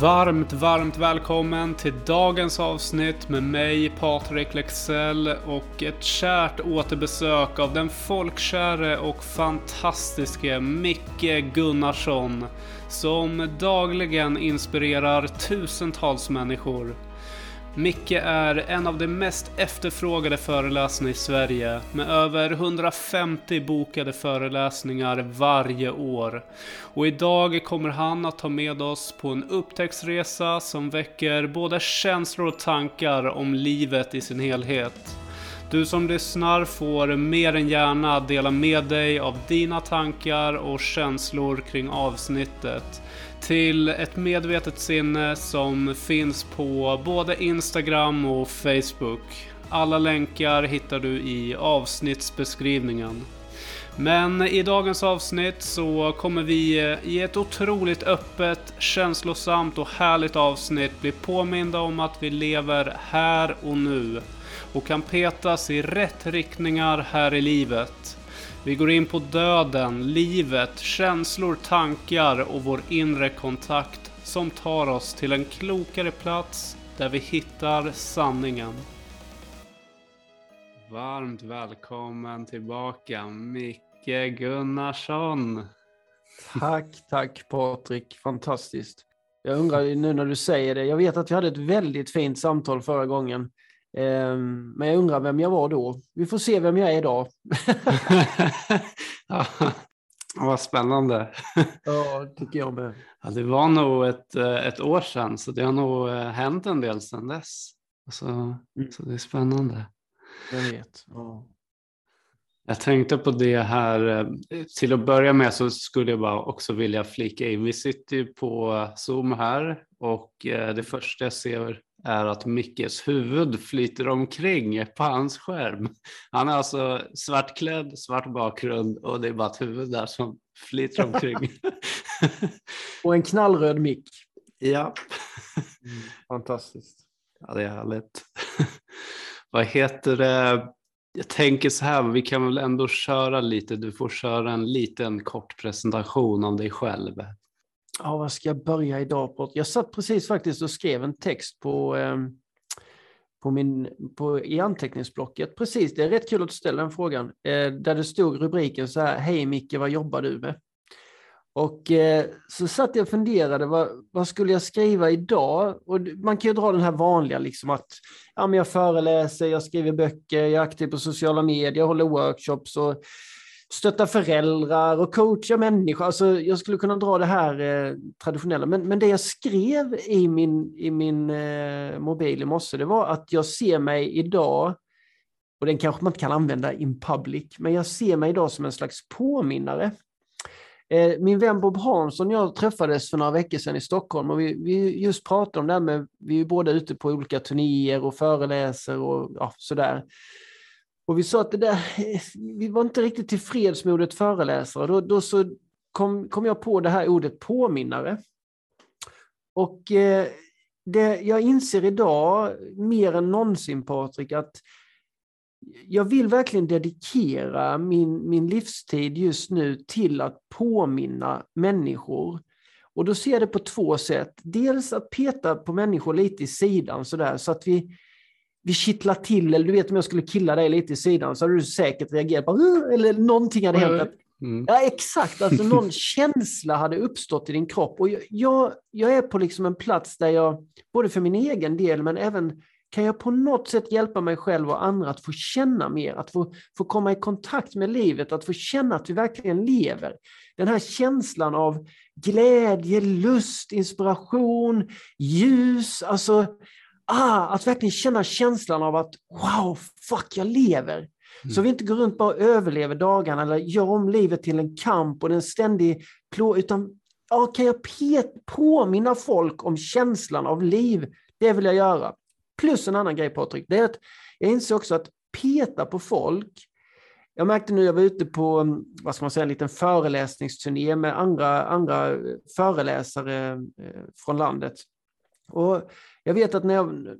Varmt, varmt välkommen till dagens avsnitt med mig Patrik Lexell och ett kärt återbesök av den folkkäre och fantastiske Micke Gunnarsson som dagligen inspirerar tusentals människor. Micke är en av de mest efterfrågade föreläsarna i Sverige med över 150 bokade föreläsningar varje år. Och idag kommer han att ta med oss på en upptäcktsresa som väcker både känslor och tankar om livet i sin helhet. Du som lyssnar får mer än gärna dela med dig av dina tankar och känslor kring avsnittet till ett medvetet sinne som finns på både Instagram och Facebook. Alla länkar hittar du i avsnittsbeskrivningen. Men i dagens avsnitt så kommer vi i ett otroligt öppet, känslosamt och härligt avsnitt bli påminda om att vi lever här och nu och kan petas i rätt riktningar här i livet. Vi går in på döden, livet, känslor, tankar och vår inre kontakt som tar oss till en klokare plats där vi hittar sanningen. Varmt välkommen tillbaka Micke Gunnarsson. Tack, tack Patrik. Fantastiskt. Jag undrar nu när du säger det, jag vet att vi hade ett väldigt fint samtal förra gången. Ehm, men jag undrar vem jag var då. Vi får se vem jag är idag. ja, vad spännande. Ja, tycker jag med. Ja, det var nog ett, eh, ett år sedan, så det har nog eh, hänt en del sedan dess. Så, mm. så det är spännande. Jag vet. Ja. Jag tänkte på det här, eh, till att börja med så skulle jag bara också vilja flika in. Vi sitter ju på Zoom här och det första jag ser är att Mickes huvud flyter omkring på hans skärm. Han är alltså svartklädd, svart bakgrund och det är bara ett huvud där som flyter omkring. och en knallröd mick. Ja. Mm, fantastiskt. Ja, det är härligt. Vad heter det? Jag tänker så här, vi kan väl ändå köra lite. Du får köra en liten kort presentation av dig själv ja, vad ska jag börja idag på? Jag satt precis faktiskt och skrev en text på, eh, på min, på, i anteckningsblocket. Precis, det är rätt kul att du ställer den frågan. Eh, där det stod rubriken så här, hej Micke, vad jobbar du med? Och eh, så satt jag och funderade, vad, vad, skulle jag skriva idag? Och man kan ju dra den här vanliga, liksom att ja, men jag föreläser, jag skriver böcker, jag är aktiv på sociala medier, jag håller workshops och stötta föräldrar och coacha människor. Alltså, jag skulle kunna dra det här eh, traditionella, men, men det jag skrev i min, i min eh, mobil i morse, det var att jag ser mig idag, och den kanske man inte kan använda in public, men jag ser mig idag som en slags påminnare. Eh, min vän Bob Hansson och jag träffades för några veckor sedan i Stockholm och vi, vi just pratade om det här med, vi är båda ute på olika turnéer och föreläser och ja, sådär. Och vi sa att det där, eh, vi var inte riktigt tillfreds med ordet föreläsare. Då, då så kom, kom jag på det här ordet påminnare. Och eh, det, jag inser idag mer än någonsin Patrik att jag vill verkligen dedikera min, min livstid just nu till att påminna människor. Och då ser jag det på två sätt. Dels att peta på människor lite i sidan sådär så att vi vi kittlar till, eller du vet om jag skulle killa dig lite i sidan så hade du säkert reagerat på, eller någonting hade hänt. Mm. Ja, exakt. Alltså någon känsla hade uppstått i din kropp. Och jag, jag är på liksom en plats där jag, både för min egen del, men även kan jag på något sätt hjälpa mig själv och andra att få känna mer, att få, få komma i kontakt med livet, att få känna att vi verkligen lever. Den här känslan av glädje, lust, inspiration, ljus, alltså ah, att verkligen känna känslan av att wow, fuck, jag lever. Mm. Så vi inte går runt bara och överlever dagarna eller gör om livet till en kamp och en ständig plå, utan ah, kan jag påminna folk om känslan av liv? Det vill jag göra. Plus en annan grej Patrik, det är att jag inser också att peta på folk, jag märkte nu, jag var ute på, vad ska man säga, en liten föreläsningsturné med andra, andra föreläsare eh, från landet. Och jag vet att när jag,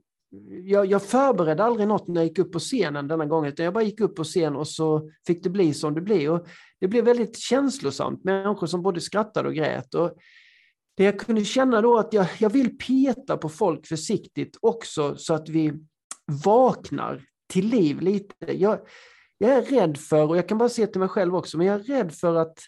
jag, jag förberedde aldrig något när jag gick upp på scenen denna gången, utan jag bara gick upp på scen och så fick det bli som det blev. Och det blev väldigt känslosamt, människor som både skrattade och grät. Och det jag kunde känna då att jag, jag vill peta på folk försiktigt också så att vi vaknar till liv lite. Jag, jag är rädd för, och jag kan bara se till mig själv också, men jag är rädd för att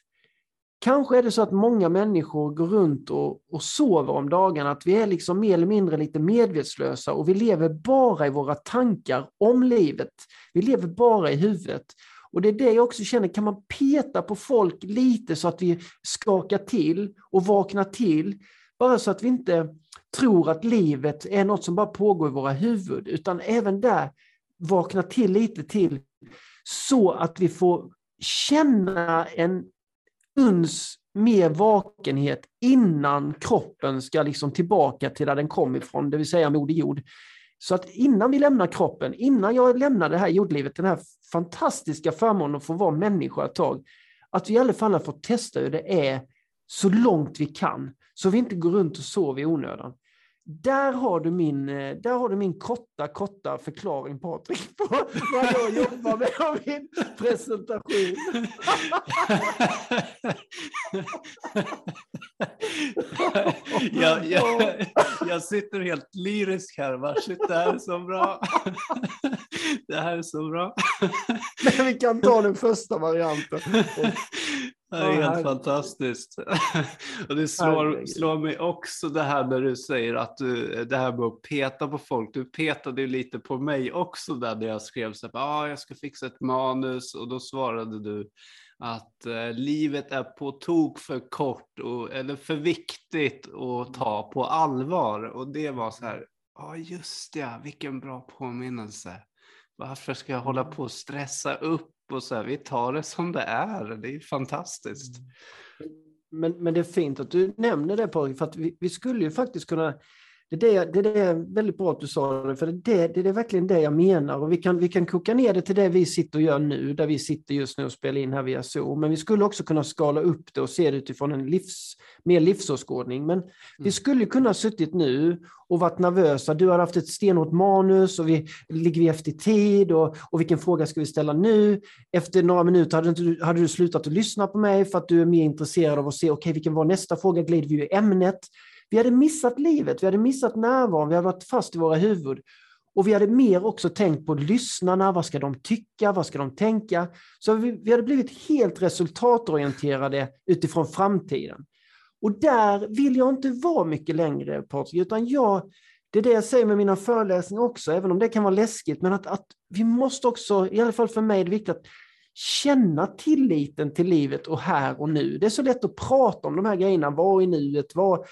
Kanske är det så att många människor går runt och, och sover om dagarna, att vi är liksom mer eller mindre lite medvetslösa och vi lever bara i våra tankar om livet. Vi lever bara i huvudet. Och det är det jag också känner, kan man peta på folk lite så att vi skakar till och vaknar till, bara så att vi inte tror att livet är något som bara pågår i våra huvud, utan även där vakna till lite till, så att vi får känna en uns mer vakenhet innan kroppen ska liksom tillbaka till där den kom ifrån, det vill säga Moder Jord. Så att innan vi lämnar kroppen, innan jag lämnar det här jordlivet, den här fantastiska förmånen att få vara människa ett tag, att vi i alla fall har fått testa hur det är så långt vi kan, så vi inte går runt och sover i onödan. Där har du min, eh, där har du min korta, korta förklaring Patrik på vad jag jobbar med av min presentation. jag, jag, jag sitter helt lyrisk här. Varsågod, det här är så bra. Det här är så bra. Men vi kan ta den första varianten. Det är helt fantastiskt. Och det slår, slår mig också det här när du säger att du, det här med att peta på folk. Du petade ju lite på mig också där när jag skrev så att ah, jag ska fixa ett manus och då svarade du att eh, livet är på tok för kort och, eller för viktigt att ta på allvar. Och det var så här, ja ah, just ja, vilken bra påminnelse. Varför ska jag hålla på och stressa upp och så här, vi tar det som det är. Det är fantastiskt. Mm. Men, men det är fint att du nämner det Patrik, för att vi, vi skulle ju faktiskt kunna det är, det, det är väldigt bra att du sa det, för det, det, det är verkligen det jag menar. Och vi kan, vi kan koka ner det till det vi sitter och gör nu, där vi sitter just nu och spelar in här via Zoom. Men vi skulle också kunna skala upp det och se det utifrån en livs, mer livsåskådning. Men mm. vi skulle kunna ha suttit nu och varit nervösa. Du har haft ett stenhårt manus och vi ligger vi efter tid och, och vilken fråga ska vi ställa nu? Efter några minuter hade du, hade du slutat att lyssna på mig för att du är mer intresserad av att se, okej, okay, vilken var nästa fråga? Glider vi i ämnet? Vi hade missat livet, vi hade missat närvaron, vi hade varit fast i våra huvud. Och vi hade mer också tänkt på lyssnarna, vad ska de tycka, vad ska de tänka? Så vi, vi hade blivit helt resultatorienterade utifrån framtiden. Och där vill jag inte vara mycket längre, Patrik, utan jag, det är det jag säger med mina föreläsningar också, även om det kan vara läskigt, men att, att vi måste också, i alla fall för mig är det viktigt att känna tilliten till livet och här och nu. Det är så lätt att prata om de här grejerna, var i nuet, var,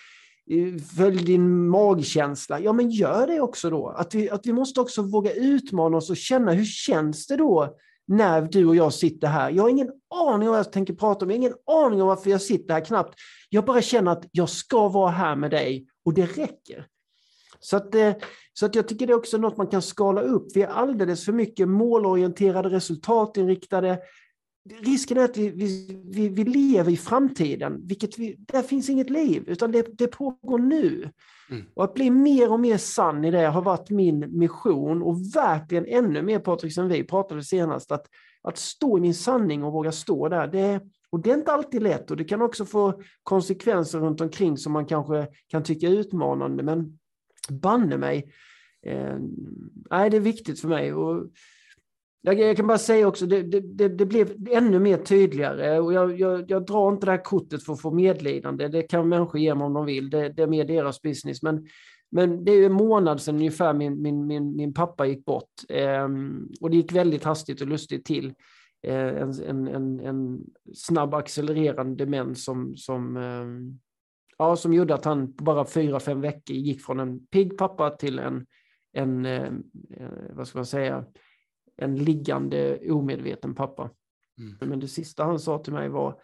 Eh, följ din magkänsla. Ja, men gör det också då. Att vi, att vi måste också våga utmana oss och känna hur känns det då när du och jag sitter här. Jag har ingen aning om vad jag tänker prata om, jag har ingen aning om varför jag sitter här knappt. Jag bara känner att jag ska vara här med dig och det räcker. Så att, eh, så att jag tycker det är också något man kan skala upp. Vi är alldeles för mycket målorienterade, resultatinriktade risken är att vi, vi, vi, lever i framtiden, vilket vi, där finns inget liv, utan det, det pågår nu. Mm. Och att bli mer och mer sann i det har varit min mission och verkligen ännu mer, Patrik, som vi pratade senast, att, att stå i min sanning och våga stå där. Det, och det är inte alltid lätt och det kan också få konsekvenser runt omkring som man kanske kan tycka är utmanande, men banne mig, eh, nej, det är viktigt för mig. Och, jag, kan bara säga också, det, det, det blev ännu mer tydligare och jag, jag, jag, drar inte det här kortet för att få medlidande. Det kan människor ge mig om de vill, det, det är mer deras business. Men, men det är en månad sedan ungefär min, min, min, min pappa gick bort. ehm, och det gick väldigt hastigt och lustigt till. Ehm, en, en, en, en, snabb accelererande demens som, som, ehm, ja, som gjorde att han på bara fyra, fem veckor gick från en pigg pappa till en, en ehm, vad ska man säga, en liggande omedveten pappa. Mm. Men det sista han sa till mig var,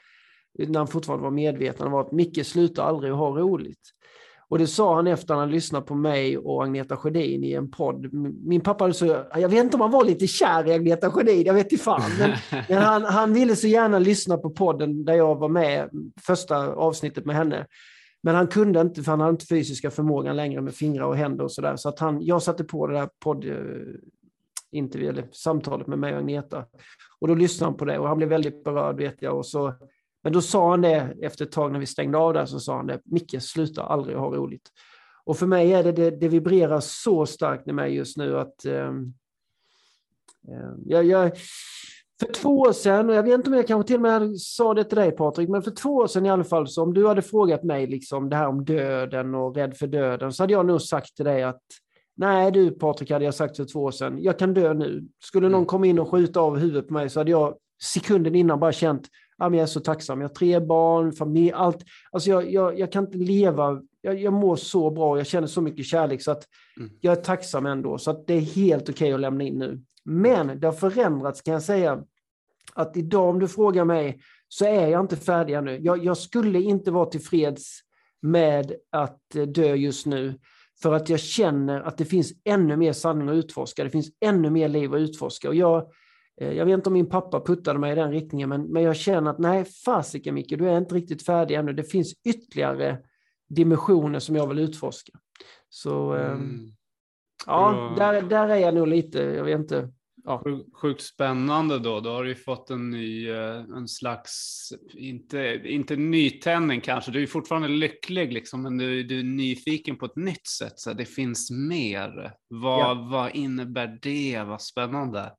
när han fortfarande var medveten, var att Micke slutar aldrig ha roligt. Och det sa han efter att han lyssnat på mig och Agneta Sjödin i en podd. Min pappa, så, jag vet inte om han var lite kär i Agneta Sjödin, jag vet inte fan. Men, men han, han, ville så gärna lyssna på podden där jag var med, första avsnittet med henne. Men han kunde inte, för han hade inte fysiska förmågan längre med fingrar och händer och sådär. Så att han, jag satte på det där podd, intervju, eller samtalet med mig och Agneta. Och då lyssnade han på det och han blev väldigt berörd vet jag. Och så Men då sa han det efter ett tag när vi stängde av där, så sa han det, Micke, sluta aldrig ha roligt. Och för mig är det, det, det vibrerar så starkt i mig just nu att eh, jag, jag, för två år sedan, och jag vet inte om jag kanske till och med sa det till dig Patrik, men för två år sedan i alla fall, så om du hade frågat mig liksom det här om döden och rädd för döden, så hade jag nog sagt till dig att nej du Patrik, hade jag sagt för två år sedan, jag kan dö nu. Skulle någon mm. komma in och skjuta av huvudet på mig så hade jag sekunden innan bara känt, ja, men jag är så tacksam, jag har tre barn, familj, allt. Alltså jag, jag, jag kan inte leva, jag, jag mår så bra, jag känner så mycket kärlek så att mm. jag är tacksam ändå. Så att det är helt okej okay att lämna in nu. Men det har förändrats kan jag säga. Att idag om du frågar mig så är jag inte färdig ännu. Jag, jag skulle inte vara tillfreds med att eh, dö just nu. För att jag känner att det finns ännu mer sanning att utforska. Det finns ännu mer liv att utforska. Och jag, eh, jag vet inte om min pappa puttade mig i den riktningen, men, men jag känner att nej, fasiken Micke, du är inte riktigt färdig ännu. Det finns ytterligare dimensioner som jag vill utforska. Så ehm, mm. ja, där, där är jag nog lite, jag vet inte, ja. Sjukt spännande då. Då har du ju fått en ny, eh, en slags, inte, inte nytändning kanske, du är fortfarande lycklig liksom, men du, du är nyfiken på ett nytt sätt. Så det finns mer. Vad, ja. vad innebär det? Vad spännande.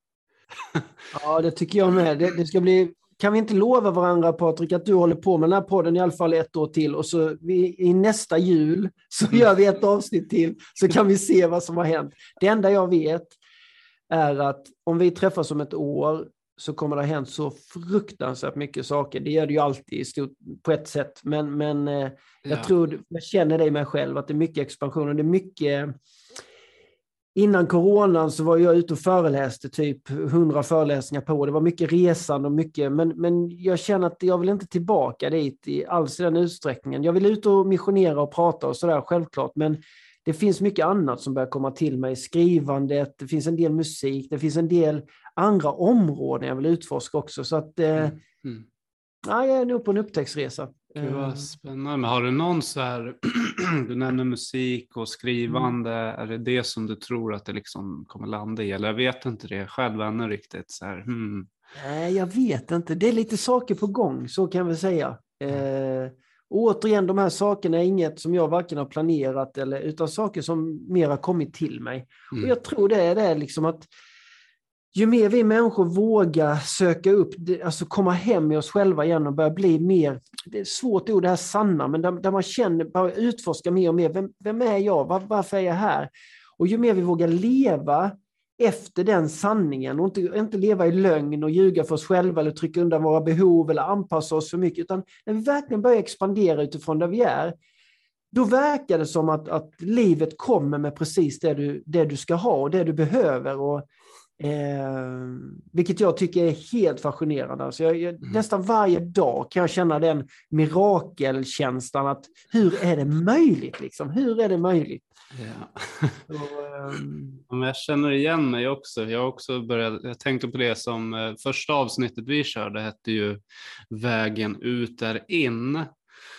ja, det tycker jag med. Det, det ska bli kan vi inte lova varandra Patrik att du håller på med den här podden i alla fall ett år till och så vi, i nästa jul så mm. gör vi ett avsnitt till så kan vi se vad som har hänt. Det enda jag vet är att om vi träffas om ett år så kommer det ha hänt så fruktansvärt mycket saker. Det gör det ju alltid stort, på ett sätt, men, men eh, jag tror, jag känner det i mig själv, att det är mycket expansion och det är mycket Innan coronan så var jag ute och föreläste typ 100 föreläsningar på. Det var mycket resande och mycket, men, men jag känner att jag vill inte tillbaka dit i alls i den utsträckningen. Jag vill ut och missionera och prata och sådär självklart, men det finns mycket annat som börjar komma till mig. Skrivandet, det finns en del musik, det finns en del andra områden jag vill utforska också. Så att, eh, mm. Mm. Ja, jag är nog på en upptäcktsresa. Gud vad eh. spännande. Men har du någon så här, du nämner musik och skrivande, mm. är det det som du tror att det liksom kommer landa i? Eller jag vet inte det själv ännu riktigt. Så här, hmm. Nej, jag vet inte. Det är lite saker på gång, så kan vi säga. Eh, återigen, de här sakerna är inget som jag varken har planerat eller utan saker som mer har kommit till mig. Mm. Och jag tror det är det liksom att ju mer vi människor vågar söka upp, alltså komma hem i oss själva igen och börja bli mer, det är svårt ord det här sanna, men där, där man känner, bara utforska mer och mer, vem, vem är jag, Var, varför är jag här? Och ju mer vi vågar leva efter den sanningen och inte, inte leva i lögn och ljuga för oss själva eller trycka undan våra behov eller anpassa oss för mycket, utan när vi verkligen börjar expandera utifrån där vi är, då verkar det som att, att livet kommer med precis det du, det du ska ha och det du behöver. Och Eh, vilket jag tycker är helt fascinerande. Alltså jag, jag, mm. Nästan varje dag kan jag känna den mirakelkänslan att hur är det möjligt? Liksom? Hur är det möjligt? Ja. Så, um... jag känner igen mig också. Jag, också börjat, jag tänkte på det som eh, första avsnittet vi körde hette ju Vägen ut är in.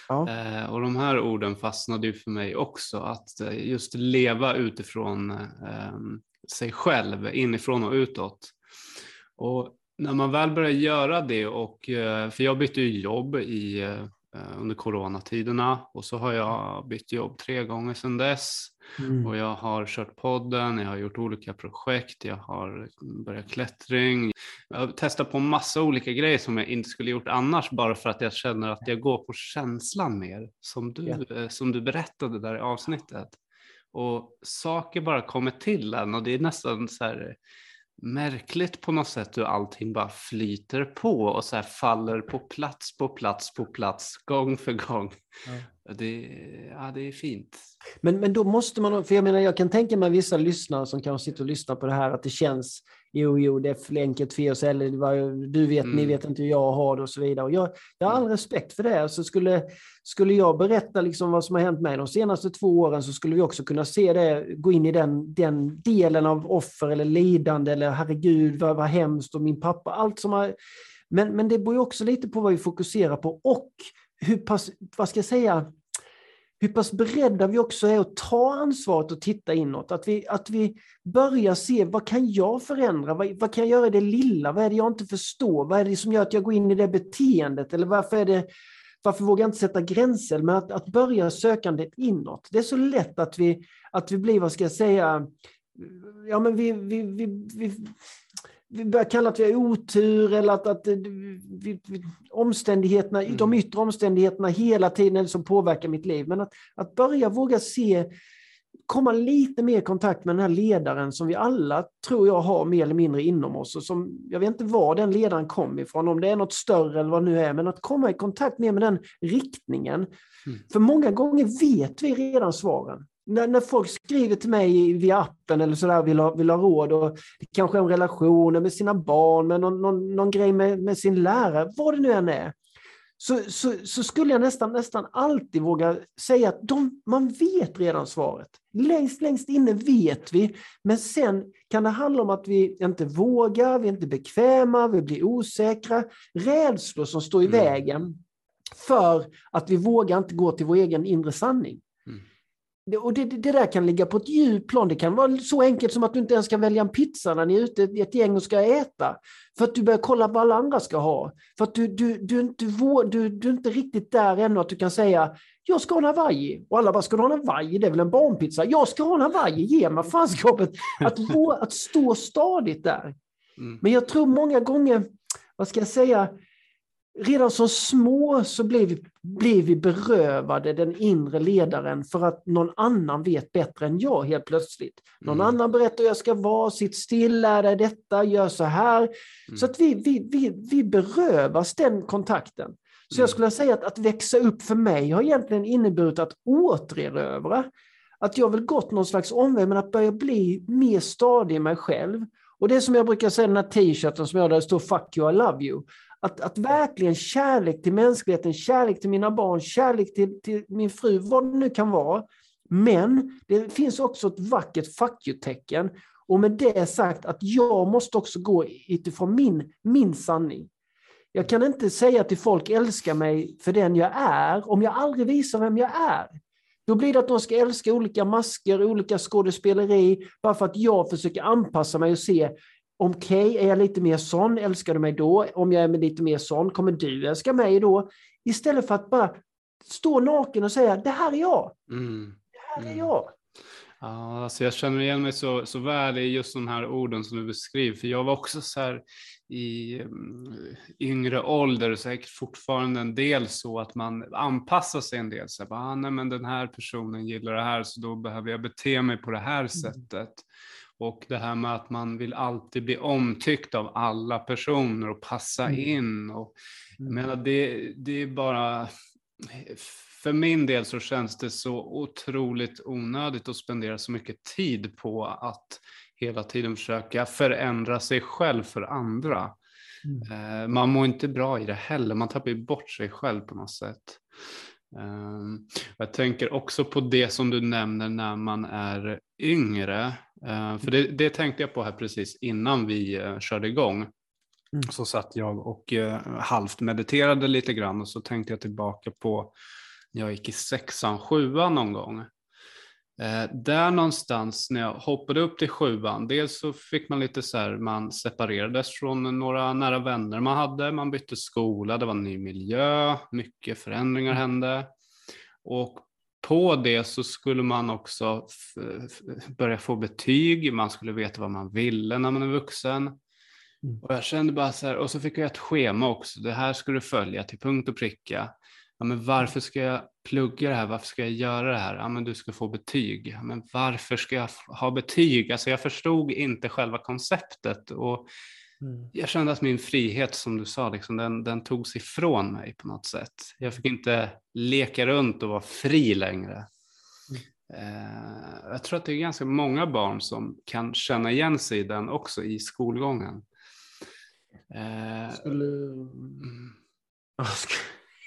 Ja. Eh, och de här orden fastnade ju för mig också, att eh, just leva utifrån eh, sig själv inifrån och utåt. Och när man väl börjar göra det och, eh, för jag bytte ju jobb i, eh, under coronatiderna och så har jag bytt jobb tre gånger sedan dess mm. och jag har kört podden, jag har gjort olika projekt, jag har börjat klättring. Jag har testat på massa olika grejer som jag inte skulle gjort annars bara för att jag känner att jag går på känslan mer som du, yeah. som du berättade där i avsnittet. Och saker bara kommer till en och det är nästan så här märkligt på något sätt hur allting bara flyter på och så här faller på plats på plats på plats gång för gång. Mm. Det, ja, det är fint. Men, men då måste man, för jag menar jag kan tänka mig vissa lyssnare som kanske sitter och lyssnar på det här att det känns jo, jo, det är för enkelt för oss, eller du vet, mm. ni vet inte hur jag har det och så vidare. Och jag, jag har all mm. respekt för det. Så skulle, skulle jag berätta liksom vad som har hänt mig de senaste två åren så skulle vi också kunna se det, gå in i den, den delen av offer eller lidande eller herregud vad, vad hemskt och min pappa, allt som har... Men, men det beror också lite på vad vi fokuserar på och hur pass, vad ska jag säga, hur pass beredda vi också är att ta ansvaret och titta inåt. Att vi, att vi börjar se, vad kan jag förändra? Vad, vad kan jag göra i det lilla? Vad är det jag inte förstår? Vad är det som gör att jag går in i det beteendet? Eller varför är det varför vågar jag inte sätta gränser? Men att, att börja sökandet inåt. Det är så lätt att vi, att vi blir, vad ska jag säga, ja men vi, vi, vi, vi, vi börjar kalla att vi har otur eller att, att vi, vi, omständigheterna, mm. de yttre omständigheterna hela tiden som påverkar mitt liv. Men att, att börja våga se, komma lite mer i kontakt med den här ledaren som vi alla tror jag har mer eller mindre inom oss. Och som, jag vet inte var den ledaren kom ifrån, om det är något större eller vad det nu är, men att komma i kontakt mer med den riktningen. Mm. För många gånger vet vi redan svaren när, när folk skriver till mig via appen eller sådär vill ha, vill ha råd och kanske om relationer med sina barn, med någon, någon, någon grej med, med sin lärare, vad det nu än är, så, så, så, skulle jag nästan, nästan alltid våga säga att de, man vet redan svaret. Längst, längst inne vet vi, men sen kan det handla om att vi inte vågar, vi är inte bekväma, vi blir osäkra. Rädslor som står i mm. vägen för att vi vågar inte gå till vår egen inre sanning. Och det, det, där kan ligga på ett djupt plan. Det kan vara så enkelt som att du inte ens kan välja en pizza när ni är ute ett gäng och ska äta. För att du börjar kolla vad alla andra ska ha. För att du, du, du, inte, du, du är inte riktigt där ännu att du kan säga jag ska ha en hawaii. Och alla bara, ska du ha en hawaii? Det är väl en barnpizza? Jag ska ha en hawaii, ge mig fanskapet. Att, att stå stadigt där. Mm. Men jag tror många gånger, vad ska jag säga, redan som små så blev vi, blev vi berövade den inre ledaren för att någon annan vet bättre än jag helt plötsligt. Någon mm. annan berättar jag ska vara, sitt still, lär dig detta, gör så här. Mm. Så att vi, vi, vi, vi berövas den kontakten. Så mm. jag skulle säga att att växa upp för mig har egentligen inneburit att återerövra. Att jag väl gått någon slags omväg, men att börja bli mer stadig i mig själv. Och det som jag brukar säga, den här t-shirten som jag har där det står Fuck you, I love you. Att, att verkligen kärlek till mänskligheten, kärlek till mina barn, kärlek till, till min fru, vad det nu kan vara. Men det finns också ett vackert fuck you-tecken. Och med det sagt att jag måste också gå utifrån min, min sanning. Jag kan inte säga till folk älska mig för den jag är om jag aldrig visar vem jag är. Då blir det att de ska älska olika masker, olika skådespeleri, bara för att jag försöker anpassa mig och se, Okej, okay, är jag lite mer sån, älskar du mig då? Om jag är lite mer sån, kommer du älska mig då? Istället för att bara stå naken och säga, det här är jag. Mm. Det här är mm. jag. Ja, alltså jag känner igen mig så, så väl i just de här orden som du beskriver, för jag var också så här i um, yngre ålder, säkert fortfarande en del så att man anpassar sig en del. Så här, ah, nej, men den här personen gillar det här, så då behöver jag bete mig på det här mm. sättet. Och det här med att man vill alltid bli omtyckt av alla personer och passa mm. in. Och, jag mm. menar, det, det är bara... För min del så känns det så otroligt onödigt att spendera så mycket tid på att hela tiden försöka förändra sig själv för andra. Mm. Eh, man mår inte bra i det heller, man tappar ju bort sig själv på något sätt. Ehm, jag tänker också på det som du nämner när man är yngre. Eh, för det, det, tänkte jag på här precis innan vi eh, körde igång. Mm. Så satt jag och eh, halvt mediterade lite grann och så tänkte jag tillbaka på när jag gick i sexan, sjuan någon gång. Där någonstans när jag hoppade upp till sjuan, dels så fick man lite så här, man separerades från några nära vänner man hade, man bytte skola, det var en ny miljö, mycket förändringar hände. Och på det så skulle man också börja få betyg, man skulle veta vad man ville när man är vuxen. Mm. Och jag kände bara så här, och så fick jag ett schema också, det här ska du följa till punkt och pricka. Ja, men varför ska jag plugga det här? Varför ska jag göra det här? Ja, men du ska få betyg. Ja, men varför ska jag ha betyg? Alltså jag förstod inte själva konceptet och Mm. Jag kände att min frihet, som du sa, liksom, den, den togs ifrån mig på något sätt. Jag fick inte leka runt och vara fri längre. Mm. Eh, jag tror att det är ganska många barn som kan känna igen sig i den också i skolgången. Eh, Skulle...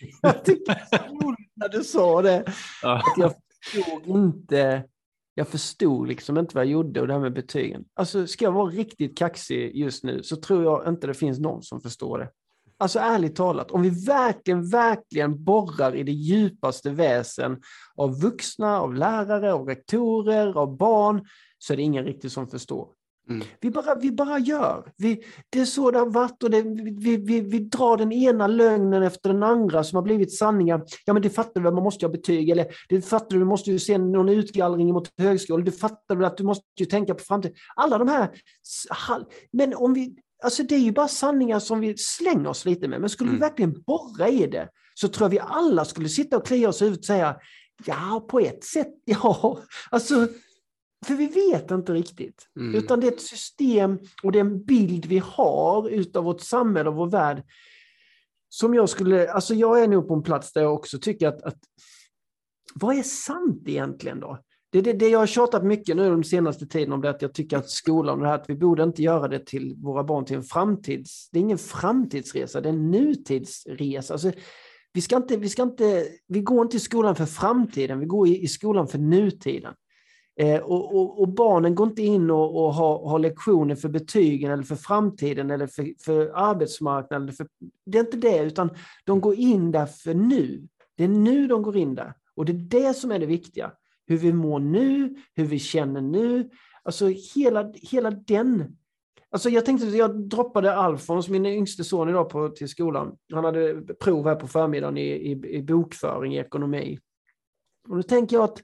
Jag tycker det är så roligt när du sa det. Att jag förstod inte jag förstod liksom inte vad jag gjorde och det här med betygen. Alltså, ska jag vara riktigt kaxig just nu så tror jag inte det finns någon som förstår det. alltså ärligt talat, om vi verkligen, verkligen borrar i det djupaste väsen av vuxna, av lärare, av rektorer, av barn, så är det ingen riktigt som förstår. Mm. Vi, bara, vi bara gör. Vi, det är så det har varit och det, vi, vi, vi drar den ena lögnen efter den andra som har blivit sanningar. Ja, men det fattar du man måste ha betyg. Eller det fattar du, du måste ju se någon utgallring mot högskolan. Du fattar du att du måste ju tänka på framtiden. Alla de här... Men om vi... Alltså det är ju bara sanningar som vi slänger oss lite med. Men skulle mm. vi verkligen borra i det så tror jag vi alla skulle sitta och klia oss i huvudet och säga Ja, på ett sätt, ja. Alltså, för vi vet inte riktigt. Mm. Utan det är ett system och det är en bild vi har utav vårt samhälle och vår värld. Som jag skulle, alltså jag är nog på en plats där jag också tycker att, att vad är sant egentligen då? Det, det, det jag har tjatat mycket nu de senaste tiden om det att jag tycker att skolan och det här att vi borde inte göra det till våra barn till en framtids... Det är ingen framtidsresa, det är en nutidsresa. Alltså, vi, ska inte, vi, ska inte, vi går inte i skolan för framtiden, vi går i, i skolan för nutiden. Eh, och, och, och, barnen går inte in och, och har, har, lektioner för betygen eller för framtiden eller för, för arbetsmarknaden. För, det är inte det, utan de går in där för nu. Det är nu de går in där. Och det är det som är det viktiga. Hur vi mår nu, hur vi känner nu. Alltså hela, hela den... Alltså jag tänkte, att jag droppade Alfons, min yngste son, idag på, till skolan. Han hade prov här på förmiddagen i, i, i bokföring, i ekonomi. Och då tänker jag att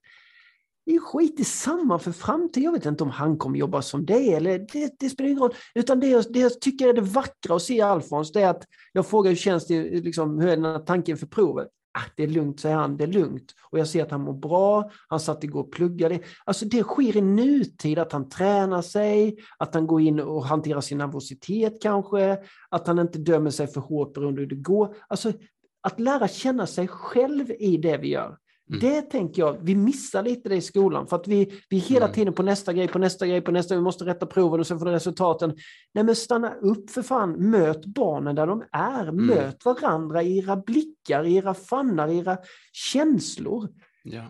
det är skit i samma för framtiden. Jag vet inte om han kommer jobba som det, eller det, det spelar ingen roll. Utan det jag, det jag tycker är det vackra att se Alfons, det är att jag frågar hur känns det, liksom, hur är den tanken för provet? Ah, det är lugnt, säger han, det är lugnt. Och jag ser att han mår bra, han satt igår och pluggade. Alltså det sker i nutid, att han tränar sig, att han går in och hanterar sin nervositet kanske, att han inte dömer sig för hårt beroende hur det går. Alltså att lära känna sig själv i det vi gör. Mm. Det tänker jag, vi missar lite det i skolan för att vi, vi hela mm. tiden på nästa grej, på nästa grej, på nästa, vi måste rätta proven och sen får resultaten. Nej men stanna upp för fan, möt barnen där de är, mm. möt varandra i era blickar, i era fannar, i era känslor. Ja.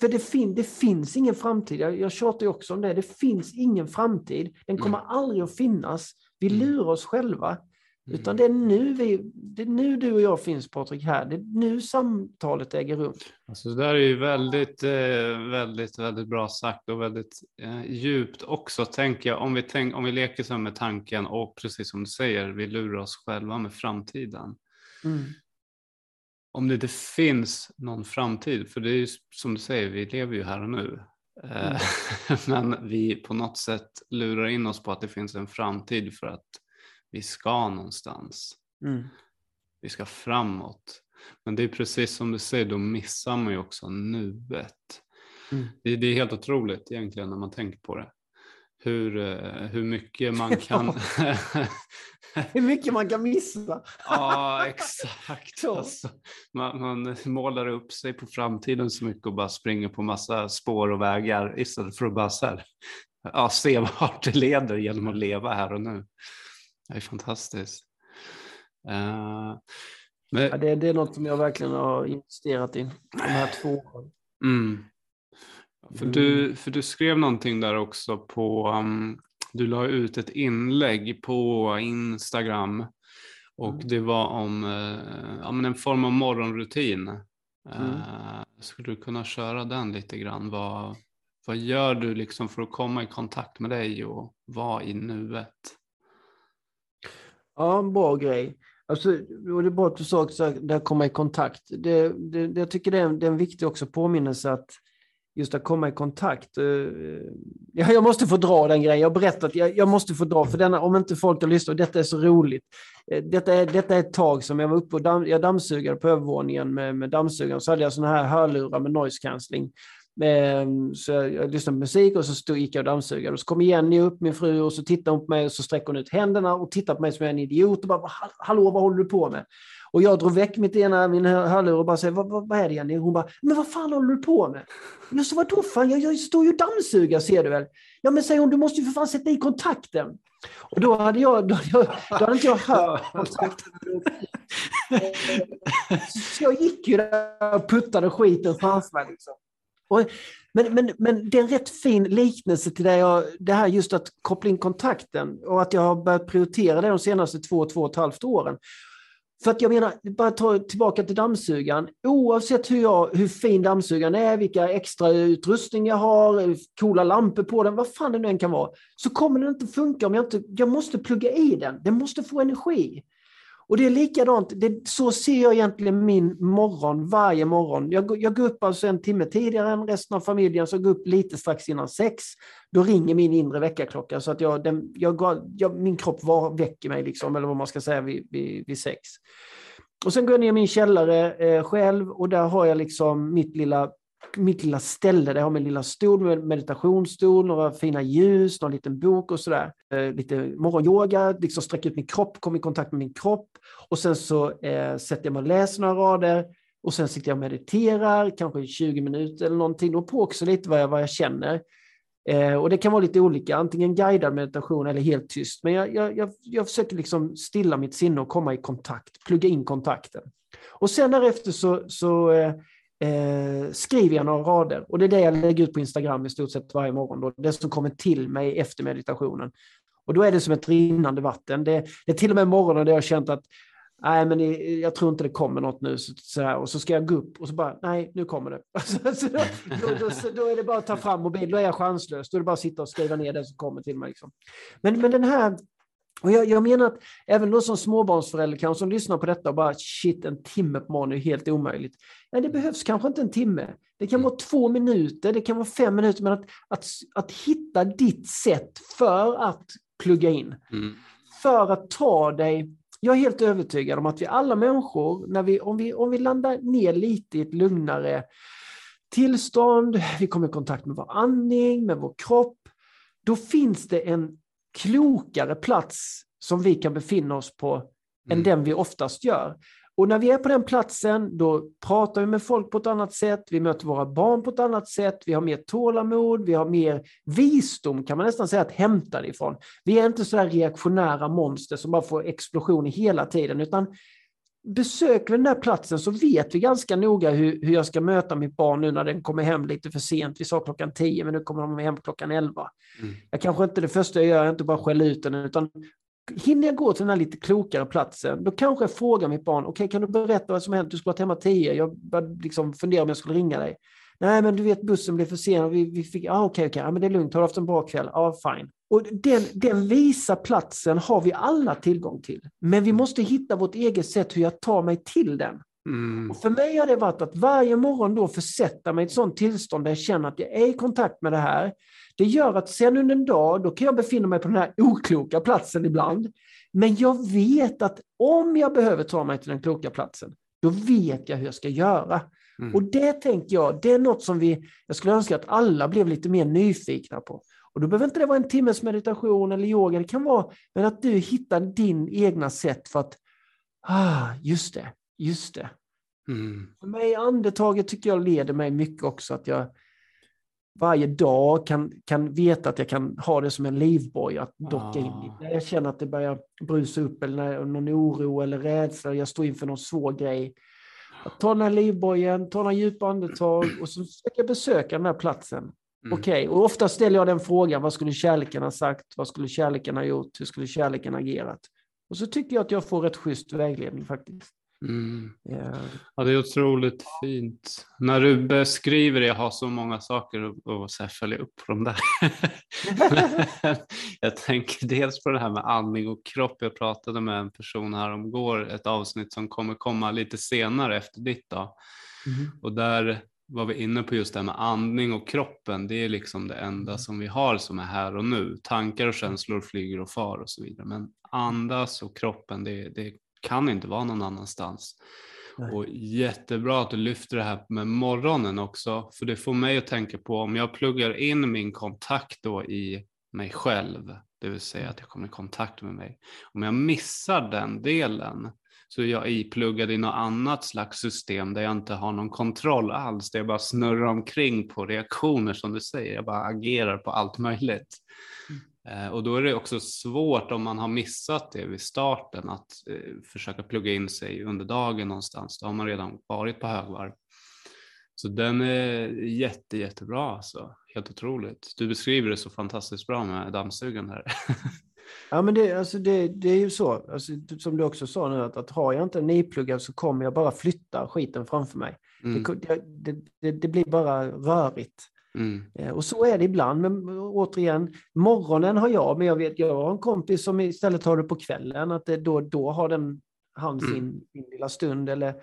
För det, fin det finns ingen framtid, jag, jag tjatar ju också om det, det finns ingen framtid, den kommer mm. aldrig att finnas. Vi mm. lurar oss själva. Mm. Utan det är, nu vi, det är nu du och jag finns Patrik här. Det är nu samtalet äger rum. Alltså det där är ju väldigt, eh, väldigt, väldigt bra sagt och väldigt eh, djupt också tänker jag. Om vi, tänk, om vi leker så med tanken och precis som du säger, vi lurar oss själva med framtiden. Mm. Om det inte finns någon framtid, för det är ju som du säger, vi lever ju här och nu. Eh, mm. Men vi på något sätt lurar in oss på att det finns en framtid för att vi ska någonstans. Mm. Vi ska framåt. Men det är precis som du säger, då missar man ju också nuet. Mm. Det, det, är helt otroligt egentligen när man tänker på det. Hur, eh, hur mycket man kan... hur mycket man kan missa. ja, exakt. Alltså, man, man målar upp sig på framtiden så mycket och bara springer på massa spår och vägar istället för att bara här, ja, se vart det leder genom att leva här och nu. Det är fantastiskt. Uh, men... ja, det, det, är något som jag verkligen har investerat i de här två åren. Mm. För, du, mm. för du skrev någonting där också på, um, du la ut ett inlägg på Instagram och mm. det var om uh, ja, men en form av morgonrutin. Mm. Uh, skulle du kunna köra den lite grann? Vad, vad gör du liksom för att komma i kontakt med dig och vara i nuet? Ja, en bra grej. Alltså, och det är bra att du sa också att komma i kontakt. Det, det, jag tycker det är, en, det är en viktig också påminnelse att just att komma i kontakt. Eh, ja, jag måste få dra den grejen. Jag har berättat, jag, jag måste få dra, för denna, om inte folk har lyssnat, detta är så roligt. Eh, detta är, detta är ett tag som jag var uppe och damm, jag dammsugade på övervåningen med, med dammsugaren, så hade jag sådana här hörlurar med noise cancelling. Ehm, så jag lyssnade på musik och så stod, gick jag och dammsugade. Och så kom Jenny upp, min fru, och så tittade hon på mig och så sträckte hon ut händerna och tittade på mig som en idiot och bara ”Hallå, vad håller du på med?” Och jag drog väck mitt ena, min hörlur och bara sa vad, vad, vad, är det Jenny? Hon bara ”Men vad fan håller du på med?” Jag sa ”Vadå fan, jag, jag står ju och dammsugar ser du väl?” Ja men säger hon, du måste ju för fan sätta i kontakten. Och då hade jag, då, då, då hade inte jag hört. Så jag gick ju där och puttade skiten framför mig. Liksom. Och, men, men, men det är en rätt fin liknelse till det, jag, det här just att koppla in kontakten och att jag har börjat prioritera det de senaste två, två och ett halvt åren. För att jag menar, bara ta tillbaka till dammsugaren. Oavsett hur, jag, hur fin dammsugaren är, vilka extra utrustning jag har, coola lampor på den, vad fan det nu än kan vara, så kommer den inte funka om jag inte... Jag måste plugga i den. Den måste få energi. Och det är likadant, det, så ser jag egentligen min morgon varje morgon. Jag, jag går upp alltså en timme tidigare än resten av familjen, så jag går upp lite strax innan sex. Då ringer min inre väckarklocka så att jag, den, jag, jag, min kropp var, väcker mig, liksom, eller vad man ska säga, vid, vid, vid sex. Och sen går jag ner i min källare eh, själv och där har jag liksom mitt lilla mitt lilla ställe där jag har min lilla stol, meditationsstol, några fina ljus, någon liten bok och sådär. Eh, lite morgonyoga, liksom sträcka ut min kropp, komma i kontakt med min kropp. Och sen så eh, sätter jag mig och läser några rader. Och sen sitter jag och mediterar, kanske i 20 minuter eller någonting. Och på också lite vad jag, vad jag känner. Eh, och det kan vara lite olika, antingen guidad meditation eller helt tyst. Men jag, jag, jag, jag försöker liksom stilla mitt sinne och komma i kontakt, plugga in kontakten. Och sen därefter så, så eh, eh, skriver jag några rader. Och det är det jag lägger ut på Instagram i stort sett varje morgon. Då. Det som kommer till mig efter meditationen. Och då är det som ett rinnande vatten. Det, det är till och med morgonen där jag har känt att nej, men jag tror inte det kommer något nu. Så, så här, och så ska jag gå upp och så bara, nej, nu kommer det. så då, då, då, då, är det bara att ta fram mobilen, då är jag chanslös. Då är det bara att sitta och skriva ner det som kommer till mig. Liksom. Men, men den här och jag, jag, menar att även då som småbarnsförälder kanske som lyssnar på detta och bara shit, en timme på morgonen är helt omöjligt. Nej, det behövs kanske inte en timme. Det kan vara två minuter, det kan vara fem minuter, men att, att, att hitta ditt sätt för att plugga in. Mm. För att ta dig jag är helt övertygad om att vi alla människor, när vi, om, vi, om vi landar ner lite i ett lugnare tillstånd, vi kommer i kontakt med vår andning, med vår kropp, då finns det en klokare plats som vi kan befinna oss på mm. än den vi oftast gör. Och när vi är på den platsen, då pratar vi med folk på ett annat sätt, vi möter våra barn på ett annat sätt, vi har mer tålamod, vi har mer visdom kan man nästan säga att hämta det ifrån. Vi är inte sådär reaktionära monster som bara får explosioner hela tiden, utan besöker vi den där platsen så vet vi ganska noga hur, hur jag ska möta mitt barn nu när den kommer hem lite för sent. Vi sa klockan 10 men nu kommer de hem klockan 11. Mm. Jag kanske inte det första jag gör är inte bara skälla ut den utan hinner jag gå till den här lite klokare platsen, då kanske jag frågar mitt barn, okej okay, kan du berätta vad som hänt? Du skulle varit hemma 10, jag började liksom fundera om jag skulle ringa dig. Nej, men du vet bussen blev försenad. Vi, vi fick, ah, okej, okay, okay. ah, men det är lugnt. Har du haft en bra kväll? Ja, ah, fine. Och den, den visa platsen har vi alla tillgång till. Men vi måste hitta vårt eget sätt hur jag tar mig till den. Mm. Och för mig har det varit att varje morgon då försätta mig i ett sådant tillstånd där jag känner att jag är i kontakt med det här. Det gör att sen under en dag, då kan jag befinna mig på den här okloka platsen ibland. Men jag vet att om jag behöver ta mig till den kloka platsen, då vet jag hur jag ska göra. Mm. Och det tänker jag, det är något som vi, jag skulle önska att alla blev lite mer nyfikna på. Och då behöver inte det vara en timmes meditation eller yoga, det kan vara men att du hittar din egna sätt för att, ah, just det, just det. Mm. För mig andetaget tycker jag leder mig mycket också, att jag varje dag kan, kan veta att jag kan ha det som en livboj att docka ah. in i. När jag känner att det börjar brusa upp eller när någon oro eller rädsla, jag står inför någon svår grej, att ta den här livbojen, ta några djupa andetag och så försöka jag besöka den här platsen. Mm. Okej, okay. och ofta ställer jag den frågan, vad skulle kärleken ha sagt? Vad skulle kärleken ha gjort? Hur skulle kärleken agerat? Och så tycker jag att jag får rätt schysst vägledning faktiskt. Mm. Yeah. Ja, det är otroligt fint. När du beskriver det, jag har så många saker att, att följa upp på de där. jag tänker dels på det här med andning och kropp. Jag pratade med en person här om går ett avsnitt som kommer komma lite senare efter ditt. Då. Mm. Och där var vi inne på just det här med andning och kroppen. Det är liksom det enda mm. som vi har som är här och nu. Tankar och känslor flyger och far och så vidare. Men andas och kroppen, det, det kan inte vara någon annanstans. Nej. Och jättebra att du lyfter det här med morgonen också, för det får mig att tänka på om jag pluggar in min kontakt då i mig själv, det vill säga att jag kommer i kontakt med mig. Om jag missar den delen så är jag ipluggad i något annat slags system där jag inte har någon kontroll alls, där jag bara snurrar omkring på reaktioner som du säger, jag bara agerar på allt möjligt. Eh, och då är det också svårt om man har missat det vid starten att eh, försöka plugga in sig under dagen någonstans. Då har man redan varit på högvarv. Så den är jätte, jättebra alltså. Helt otroligt. Du beskriver det så fantastiskt bra med dammsugaren här. Ja, men det, alltså det, det är ju så, alltså, som du också sa nu, att, att har jag inte en nipluggad så kommer jag bara flytta skiten framför mig. Mm. Det, det, det, det blir bara rörigt. Mm. Eh, Och så är det ibland, men återigen, morgonen har jag, men jag vet, jag har en kompis som istället har det på kvällen, att då, då har den, han sin, Mm. sin lilla stund. Eller,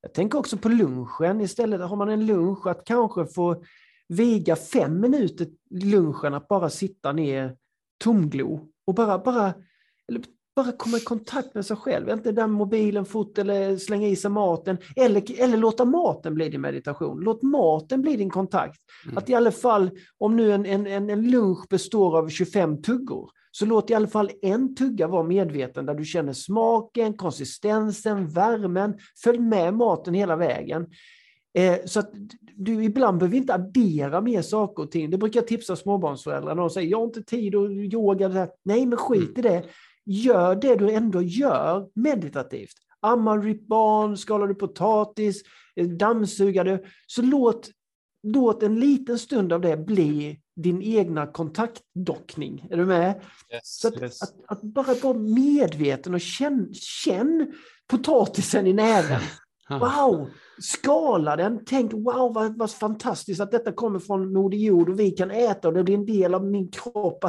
jag tänker också på lunchen, istället har man en lunch, att kanske få viga fem minuter lunchen, att bara sitta ner tomglo och bara, bara, eller bara komma i kontakt med sig själv. Inte där mobilen fort eller slänga i sig maten. Eller, eller låta maten bli din meditation. Låt maten bli din kontakt. Mm. Att i alla fall, om nu en, en, en, en lunch består av 25 tuggor, så låt i alla fall en tugga vara medveten där du känner smaken, konsistensen, värmen. Följ med maten hela vägen. Eh, så att du ibland behöver inte addera mer saker och ting. Det brukar jag tipsa småbarnsföräldrar när de säger jag har inte tid att yoga. Det här. Nej, men skit i det. Gör det du ändå gör meditativt. Ammar ditt barn, skalar du potatis, eh, dammsugar du. Så låt, låt en liten stund av det bli din egna kontaktdockning. Är du med? Yes, Så att, yes. att, att bara vara medveten och känn, känn potatisen i näven. Wow! Skala den. Tänk wow vad, vad fantastiskt att detta kommer från Moder Jord och vi kan äta och det blir en del av min kropp.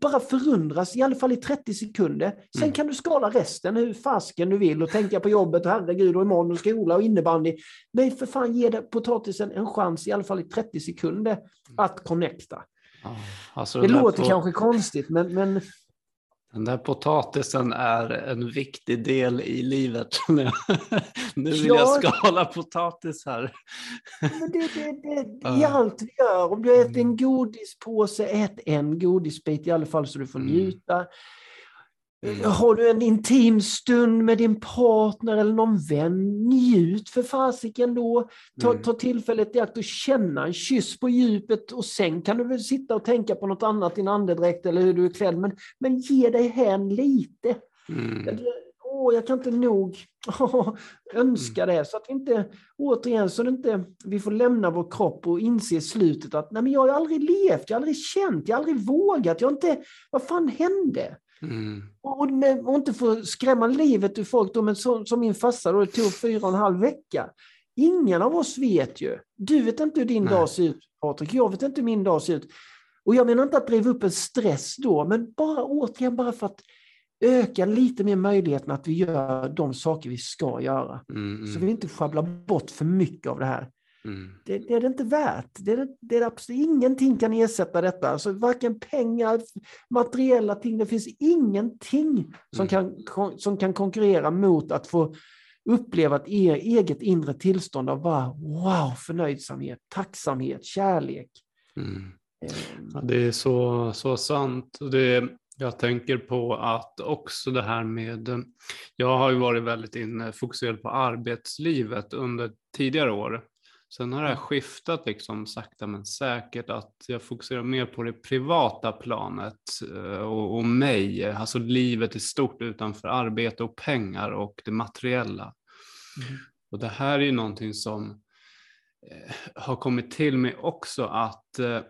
Bara förundras i alla fall i 30 sekunder. Sen Mm. kan du skala resten hur fasken du vill och tänka på jobbet, herregud och imorgon och skola och innebandy. Men för fan ge det potatisen en chans i alla fall i 30 sekunder att connecta. Ja, alltså Det låter po- kanske konstigt men, men Den där potatisen är en viktig del i livet. nu vill jag Ja. skala potatis här. Men det, det, det, I allt vi gör, om du äter en Mm. godispåse, ät en godisbit i alla fall så du får Mm. njuta. Mm. Har du en intim stund med din partner eller någon vän, njut för fasiken då. Ta, Mm. ta tillfället i akt och känna en kyss på djupet och sen kan du väl sitta och tänka på något annat, din andedräkt eller hur du är klädd. Men, men ge dig hän lite. Mm. Åh, jag kan inte nog önska Mm. det. Så att vi inte, återigen, så att inte vi får lämna vår kropp och inse i slutet att nej, men jag har aldrig levt, jag har aldrig känt, jag har aldrig vågat, jag har inte, vad fan hände? Mm. Och, och, inte få skrämma livet ur folk, då, men så, som min farsa, då, det tog fyra och en halv vecka. Ingen av oss vet ju. Du vet inte hur din Nej. dag ser ut, Patrik. Jag vet inte hur min dag ser ut. Och jag menar inte att driva upp en stress då, men bara återigen bara för att öka lite mer möjligheten att vi gör de saker vi ska göra. Mm. Så vi inte sjabblar bort för mycket av det här. Mm. Det, det är det inte värt. Det är, det- det är absolut, ingenting kan ersätta detta. Alltså, varken pengar, materiella ting. Det finns ingenting som, Mm. kan, som kan konkurrera mot att få uppleva ett e- eget inre tillstånd av bara wow, förnöjsamhet, tacksamhet, kärlek. Mm. Eh, Ja, det är så, så sant. Det, jag tänker på att också det här med, jag har ju varit väldigt inne, fokuserad på arbetslivet under tidigare år. Sen har det här skiftat liksom sakta men säkert att jag fokuserar mer på det privata planet eh, och, och mig, alltså livet i stort utanför arbete och pengar och det materiella. Mm. Och det här är ju någonting som eh, har kommit till mig också att eh,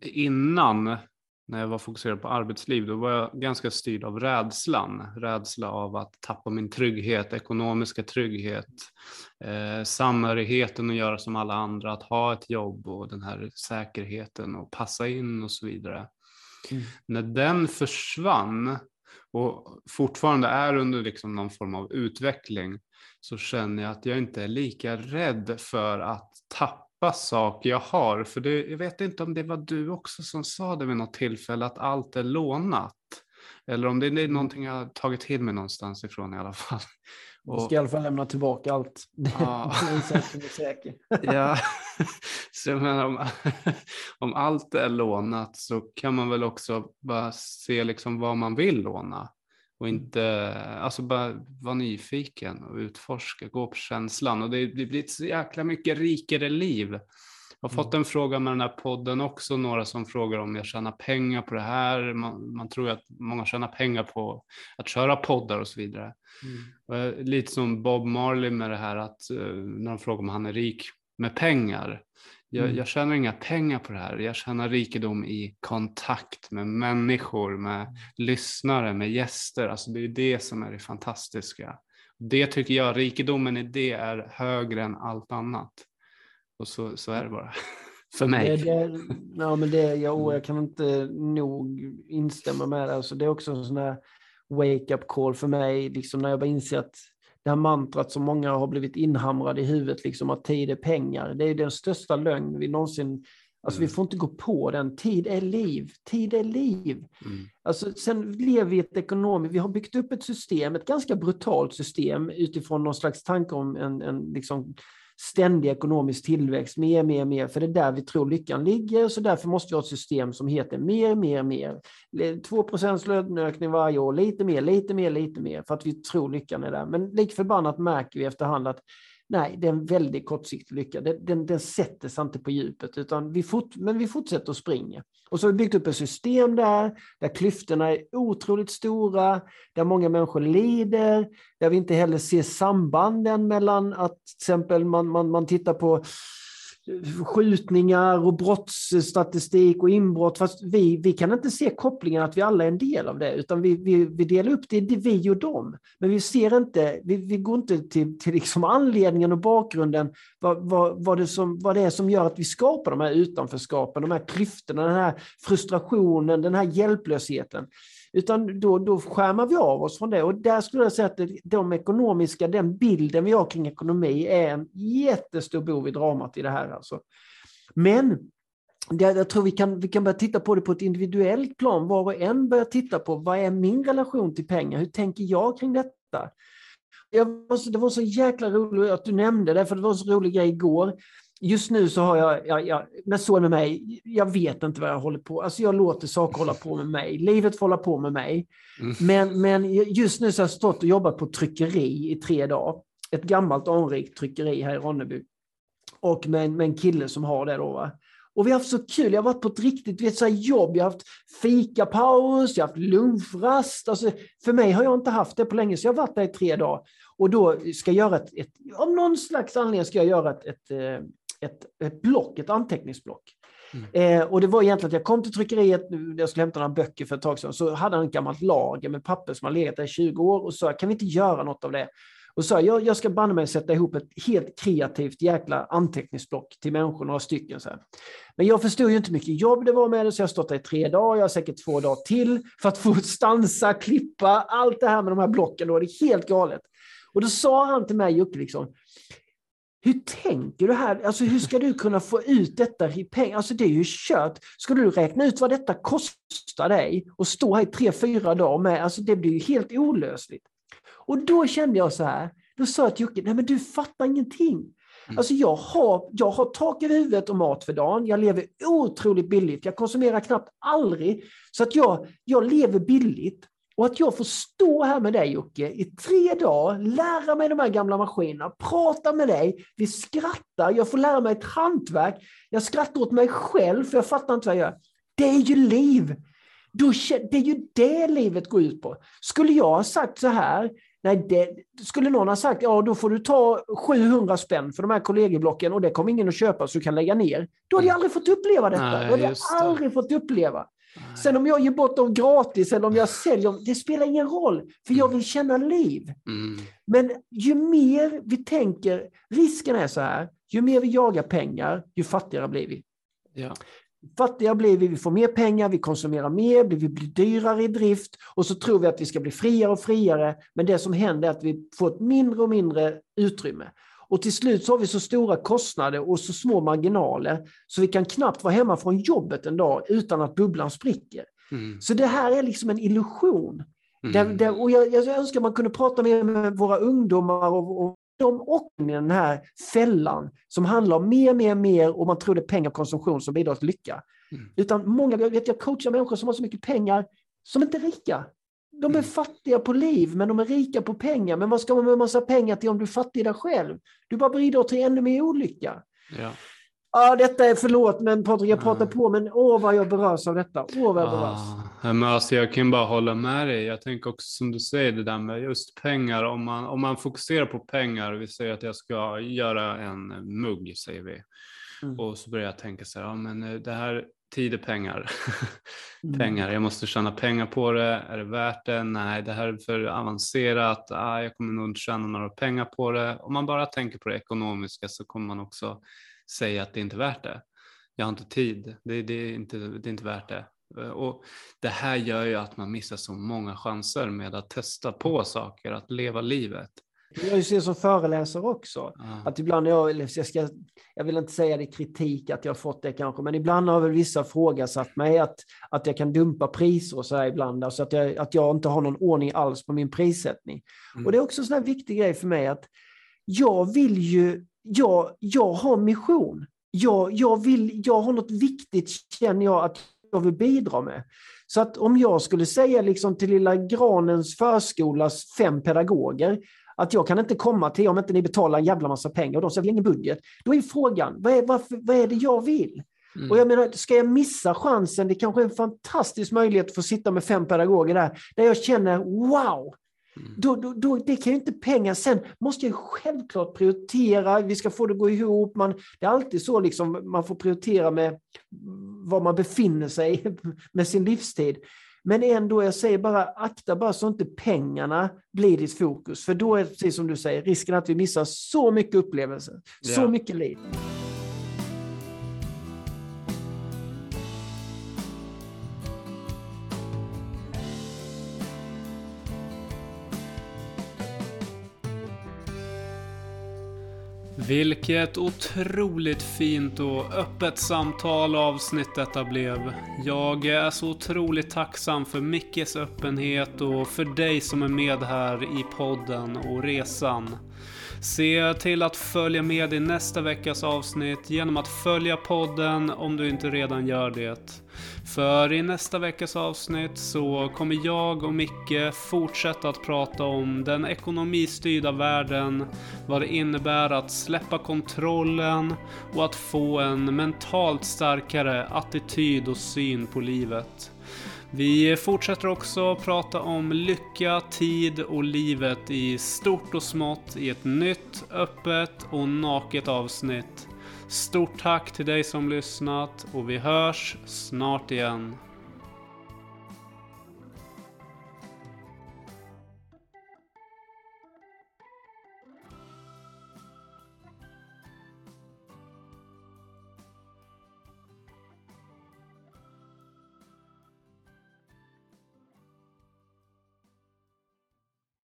innan när jag var fokuserad på arbetsliv, då var jag ganska styrd av rädslan. Rädsla av att tappa min trygghet, ekonomiska trygghet, eh, samhörigheten att göra som alla andra, att ha ett jobb och den här säkerheten och passa in och så vidare. Mm. När den försvann och fortfarande är under liksom någon form av utveckling så känner jag att jag inte är lika rädd för att tappa saker jag har. För det, jag vet inte om det var du också som sa det vid något tillfälle, att allt är lånat. Eller om det är någonting jag har tagit till mig någonstans ifrån i alla fall. Vi ska i alla fall lämna tillbaka allt. Ja. Sak. Ja, så jag menar, om, om allt är lånat så kan man väl också bara se liksom vad man vill låna. Och inte, alltså bara vara nyfiken och utforska, gå på känslan. Och det, det blir ett så jäkla mycket rikare liv. Jag har fått en fråga med den här podden också, några som frågar om jag tjänar pengar på det här. Man, man tror ju att många tjänar pengar på att köra poddar och så vidare. Mm. Och jag- Lite som Bob Marley med det här att eh, när de frågar om han är rik med pengar. Jag, Mm. jag tjänar inga pengar på det här. Jag tjänar rikedom i kontakt med människor, med lyssnare, med gäster. Alltså det är det som är det fantastiska. Det tycker jag, rikedomen i det är högre än allt annat. Och så, så är det bara. För mig. Det, det, ja, men det, jag, jag kan inte nog instämma med det. Alltså, det är också en sån här wake-up call för mig, liksom när jag bara inser att det här mantrat som många har blivit inhamrade i huvudet, liksom att tid är pengar, det är den största lögn vi någonsin... Alltså vi Mm. får inte gå på den. Tid är liv. Tid är liv. Mm. Alltså, sen lever vi i ett ekonomiskt... Vi har byggt upp ett system, ett ganska brutalt system utifrån någon slags tanke om en, en liksom ständig ekonomisk tillväxt, mer, mer, mer, för det är där vi tror lyckan ligger, så därför måste vi ha ett system som heter mer, mer, mer. 2 procents löneökning varje år, lite mer, lite mer, lite mer, för att vi tror lyckan är där. Men lik förbannat märker vi efterhand att nej, det är en väldigt kortsiktig lycka. Den, den, den sätter sig inte på djupet, utan vi fort, men vi fortsätter att springa. Och så har vi byggt upp ett system där, där klyftorna är otroligt stora, där många människor lider, där vi inte heller ser sambanden mellan att till exempel man, man, man tittar på skjutningar och brottsstatistik och inbrott. Fast vi, vi kan inte se kopplingen att vi alla är en del av det, utan vi, vi, vi delar upp det i vi och dem. Men vi ser inte, vi, vi går inte till, till liksom anledningen och bakgrunden, vad, vad, vad, det som, vad det är som gör att vi skapar de här utanförskapen, de här klyftorna, den här frustrationen, den här hjälplösheten. Utan då, då skärmar vi av oss från det. Och där skulle jag säga att de ekonomiska, den bilden vi har kring ekonomi är en jättestor bov i dramat i det här. Alltså. Men jag tror vi kan, vi kan börja titta på det på ett individuellt plan. Var och en börjar titta på vad är min relation till pengar? Hur tänker jag kring detta? Jag det var så jäkla roligt att du nämnde det, för det var en så rolig grej igår. Just nu så har jag, jag, jag men så är med mig, jag vet inte vad jag håller på Alltså jag låter saker hålla på med mig. Livet får hålla på med mig. Mm. Men, men just nu så har jag stått och jobbat på tryckeri i tre dagar. Ett gammalt anrikt tryckeri här i Ronneby. Och med, med en kille som har det då. Va? Och vi har haft så kul, jag har varit på ett riktigt vet, så jobb, jag har haft fikapaus, jag har haft lunchrast. Alltså, för mig har jag inte haft det på länge, så jag har varit där i tre dagar. Och då ska jag göra ett, ett av någon slags anledning ska jag göra ett, ett, eh, ett, ett block, ett anteckningsblock. Mm. Eh, och det var egentligen att jag kom till tryckeriet, jag skulle hämta några böcker för ett tag sedan, så hade han ett gammalt lager med papper som har legat där i 20 år och sa, kan vi inte göra något av det? Och sa, jag, jag ska banne mig sätta ihop ett helt kreativt jäkla anteckningsblock till människor, några stycken. Så här. Men jag förstod ju inte mycket jobb det var med det, så jag har stått där i tre dagar, jag har säkert två dagar till för att få stansa, klippa, allt det här med de här blocken, då är det helt galet. Och då sa han till mig, Jocke, liksom, hur tänker du här? Alltså hur ska du kunna få ut detta i pengar? Alltså det är ju kört. Skulle du räkna ut vad detta kostar dig och stå här i tre, fyra dagar med, alltså det blir ju helt olösligt. Och då kände jag så här, då sa jag till Jocke, nej men du fattar ingenting. Mm. Alltså jag har, jag har tak över huvudet och mat för dagen, jag lever otroligt billigt, jag konsumerar knappt aldrig, så att jag, jag lever billigt. Och att jag får stå här med dig Jocke i tre dagar, lära mig de här gamla maskinerna, prata med dig, vi skrattar, jag får lära mig ett hantverk, jag skrattar åt mig själv för jag fattar inte vad jag gör. Det är ju liv! Det är ju det livet går ut på. Skulle jag ha sagt så här, nej, det, skulle någon ha sagt ja då får du ta 700 spänn för de här kollegieblocken och det kommer ingen att köpa så du kan lägga ner. Då hade jag aldrig fått uppleva detta. Nej, då hade jag aldrig fått uppleva. Sen om jag ger bort dem gratis eller om jag säljer dem, det spelar ingen roll. För jag vill känna liv. Mm. Men ju mer vi tänker, risken är så här, ju mer vi jagar pengar, ju fattigare blir vi. Ja. Fattiga blir vi, vi får mer pengar, vi konsumerar mer, vi blir dyrare i drift och så tror vi att vi ska bli friare och friare. Men det som händer är att vi får ett mindre och mindre utrymme. Och till slut så har vi så stora kostnader och så små marginaler så vi kan knappt vara hemma från jobbet en dag utan att bubblan spricker. Mm. Så det här är liksom en illusion. Mm. Där, där, och jag, jag önskar man kunde prata mer med våra ungdomar och, och de och med den här fällan som handlar om mer, mer, mer och man tror det är pengar och konsumtion som bidrar till lycka. Mm. Utan många, jag, vet, jag coachar människor som har så mycket pengar som inte är rika. De är fattiga på liv, men de är rika på pengar. Men vad ska man med en massa pengar till om du är fattig där själv? Du bara bidrar till ännu mer olycka. Ja. Ja, detta är förlåt, men Patrik, jag Ja. pratar på, men åh vad jag berörs av detta. Åh vad jag berörs. Ah, men alltså jag kan bara hålla med dig. Jag tänker också som du säger det där med just pengar. Om man, om man fokuserar på pengar, vi säger att jag ska göra en mugg, säger vi. Mm. Och så började jag tänka så här, ja men eh, det här, tid är pengar. mm. pengar, jag måste tjäna pengar på det, är det värt det? Nej, det här är för avancerat, ah, jag kommer nog inte tjäna några pengar på det. Om man bara tänker på det ekonomiska så kommer man också säga att det inte är värt det. Jag har inte tid, det, det, är, inte, det är inte värt det. Och det här gör ju att man missar så många chanser med att testa på saker, att leva livet. Jag ser som föreläsare också, ja. att ibland jag, jag, ska, jag vill inte säga det kritik att jag har fått det kanske, men ibland har väl vissa frågasatt mig att, att jag kan dumpa priser och så här ibland, alltså att jag, att jag inte har någon ordning alls på min prissättning. Mm. Och det är också en sån här viktig grej för mig att jag vill ju, jag, jag har mission. Jag, jag, vill, jag har något viktigt, känner jag, att jag vill bidra med. Så att om jag skulle säga liksom till Lilla Granens förskolas fem pedagoger att jag kan inte komma till om inte ni betalar en jävla massa pengar och de säger vi har ingen budget. Då är frågan, vad är, varför, vad är det jag vill? Mm. Och jag menar, ska jag missa chansen, det kanske är en fantastisk möjlighet att få sitta med fem pedagoger där, där jag känner wow, Mm. Då, då, då, det kan ju inte pengar. Sen måste jag självklart prioritera, vi ska få det att gå ihop. Man, det är alltid så liksom, man får prioritera med var man befinner sig med sin livstid. Men ändå, jag säger bara akta bara så inte pengarna blir ditt fokus. För då är det precis som du säger, risken att vi missar så mycket upplevelser, ja. så mycket liv. Vilket otroligt fint och öppet samtal avsnitt detta blev. Jag är så otroligt tacksam för Mickes öppenhet och för dig som är med här i podden och resan. Se till att följa med i nästa veckas avsnitt genom att följa podden om du inte redan gör det. För i nästa veckas avsnitt så kommer jag och Micke fortsätta att prata om den ekonomistyrda världen, vad det innebär att släppa kontrollen och att få en mentalt starkare attityd och syn på livet. Vi fortsätter också prata om lycka, tid och livet i stort och smått i ett nytt, öppet och naket avsnitt. Stort tack till dig som lyssnat och vi hörs snart igen.